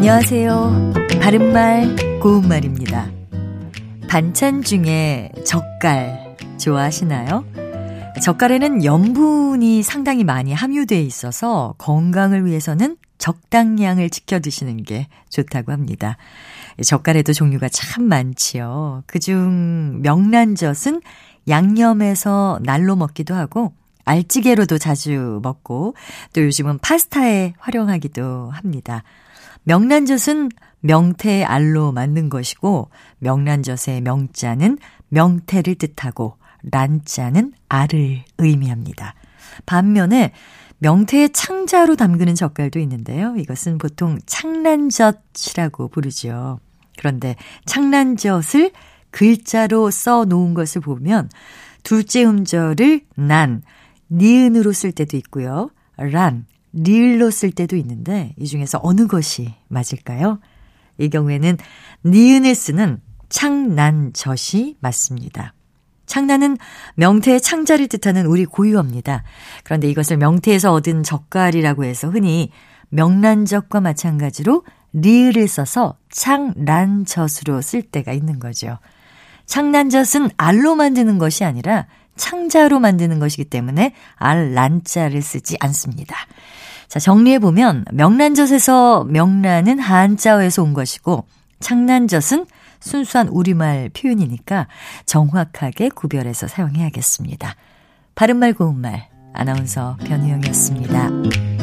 안녕하세요. 바른말, 고운말입니다. 반찬 중에 젓갈 좋아하시나요? 젓갈에는 염분이 상당히 많이 함유되어 있어서 건강을 위해서는 적당량을 지켜 드시는 게 좋다고 합니다. 젓갈에도 종류가 참 많지요. 그중 명란젓은 양념해서 날로 먹기도 하고 알찌개로도 자주 먹고 또 요즘은 파스타에 활용하기도 합니다. 명란젓은 명태의 알로 만든 것이고 명란젓의 명자는 명태를 뜻하고 란자는 알을 의미합니다. 반면에 명태의 창자로 담그는 젓갈도 있는데요. 이것은 보통 창란젓이라고 부르죠. 그런데 창란젓을 글자로 써 놓은 것을 보면 둘째 음절을 난, 니은으로 쓸 때도 있고요. 란, 리을로 쓸 때도 있는데 이 중에서 어느 것이 맞을까요? 이 경우에는 니은을 쓰는 창난젓이 맞습니다. 창난은 명태의 창자를 뜻하는 우리 고유어입니다. 그런데 이것을 명태에서 얻은 젓갈이라고 해서 흔히 명란젓과 마찬가지로 리을을 써서 창란젓으로 쓸 때가 있는 거죠. 창란젓은 알로 만드는 것이 아니라 창자로 만드는 것이기 때문에 알, 란자를 쓰지 않습니다. 자, 정리해보면 명란젓에서 명란은 한자어에서 온 것이고 창란젓은 순수한 우리말 표현이니까 정확하게 구별해서 사용해야겠습니다. 바른말 고운말 아나운서 변희영이었습니다.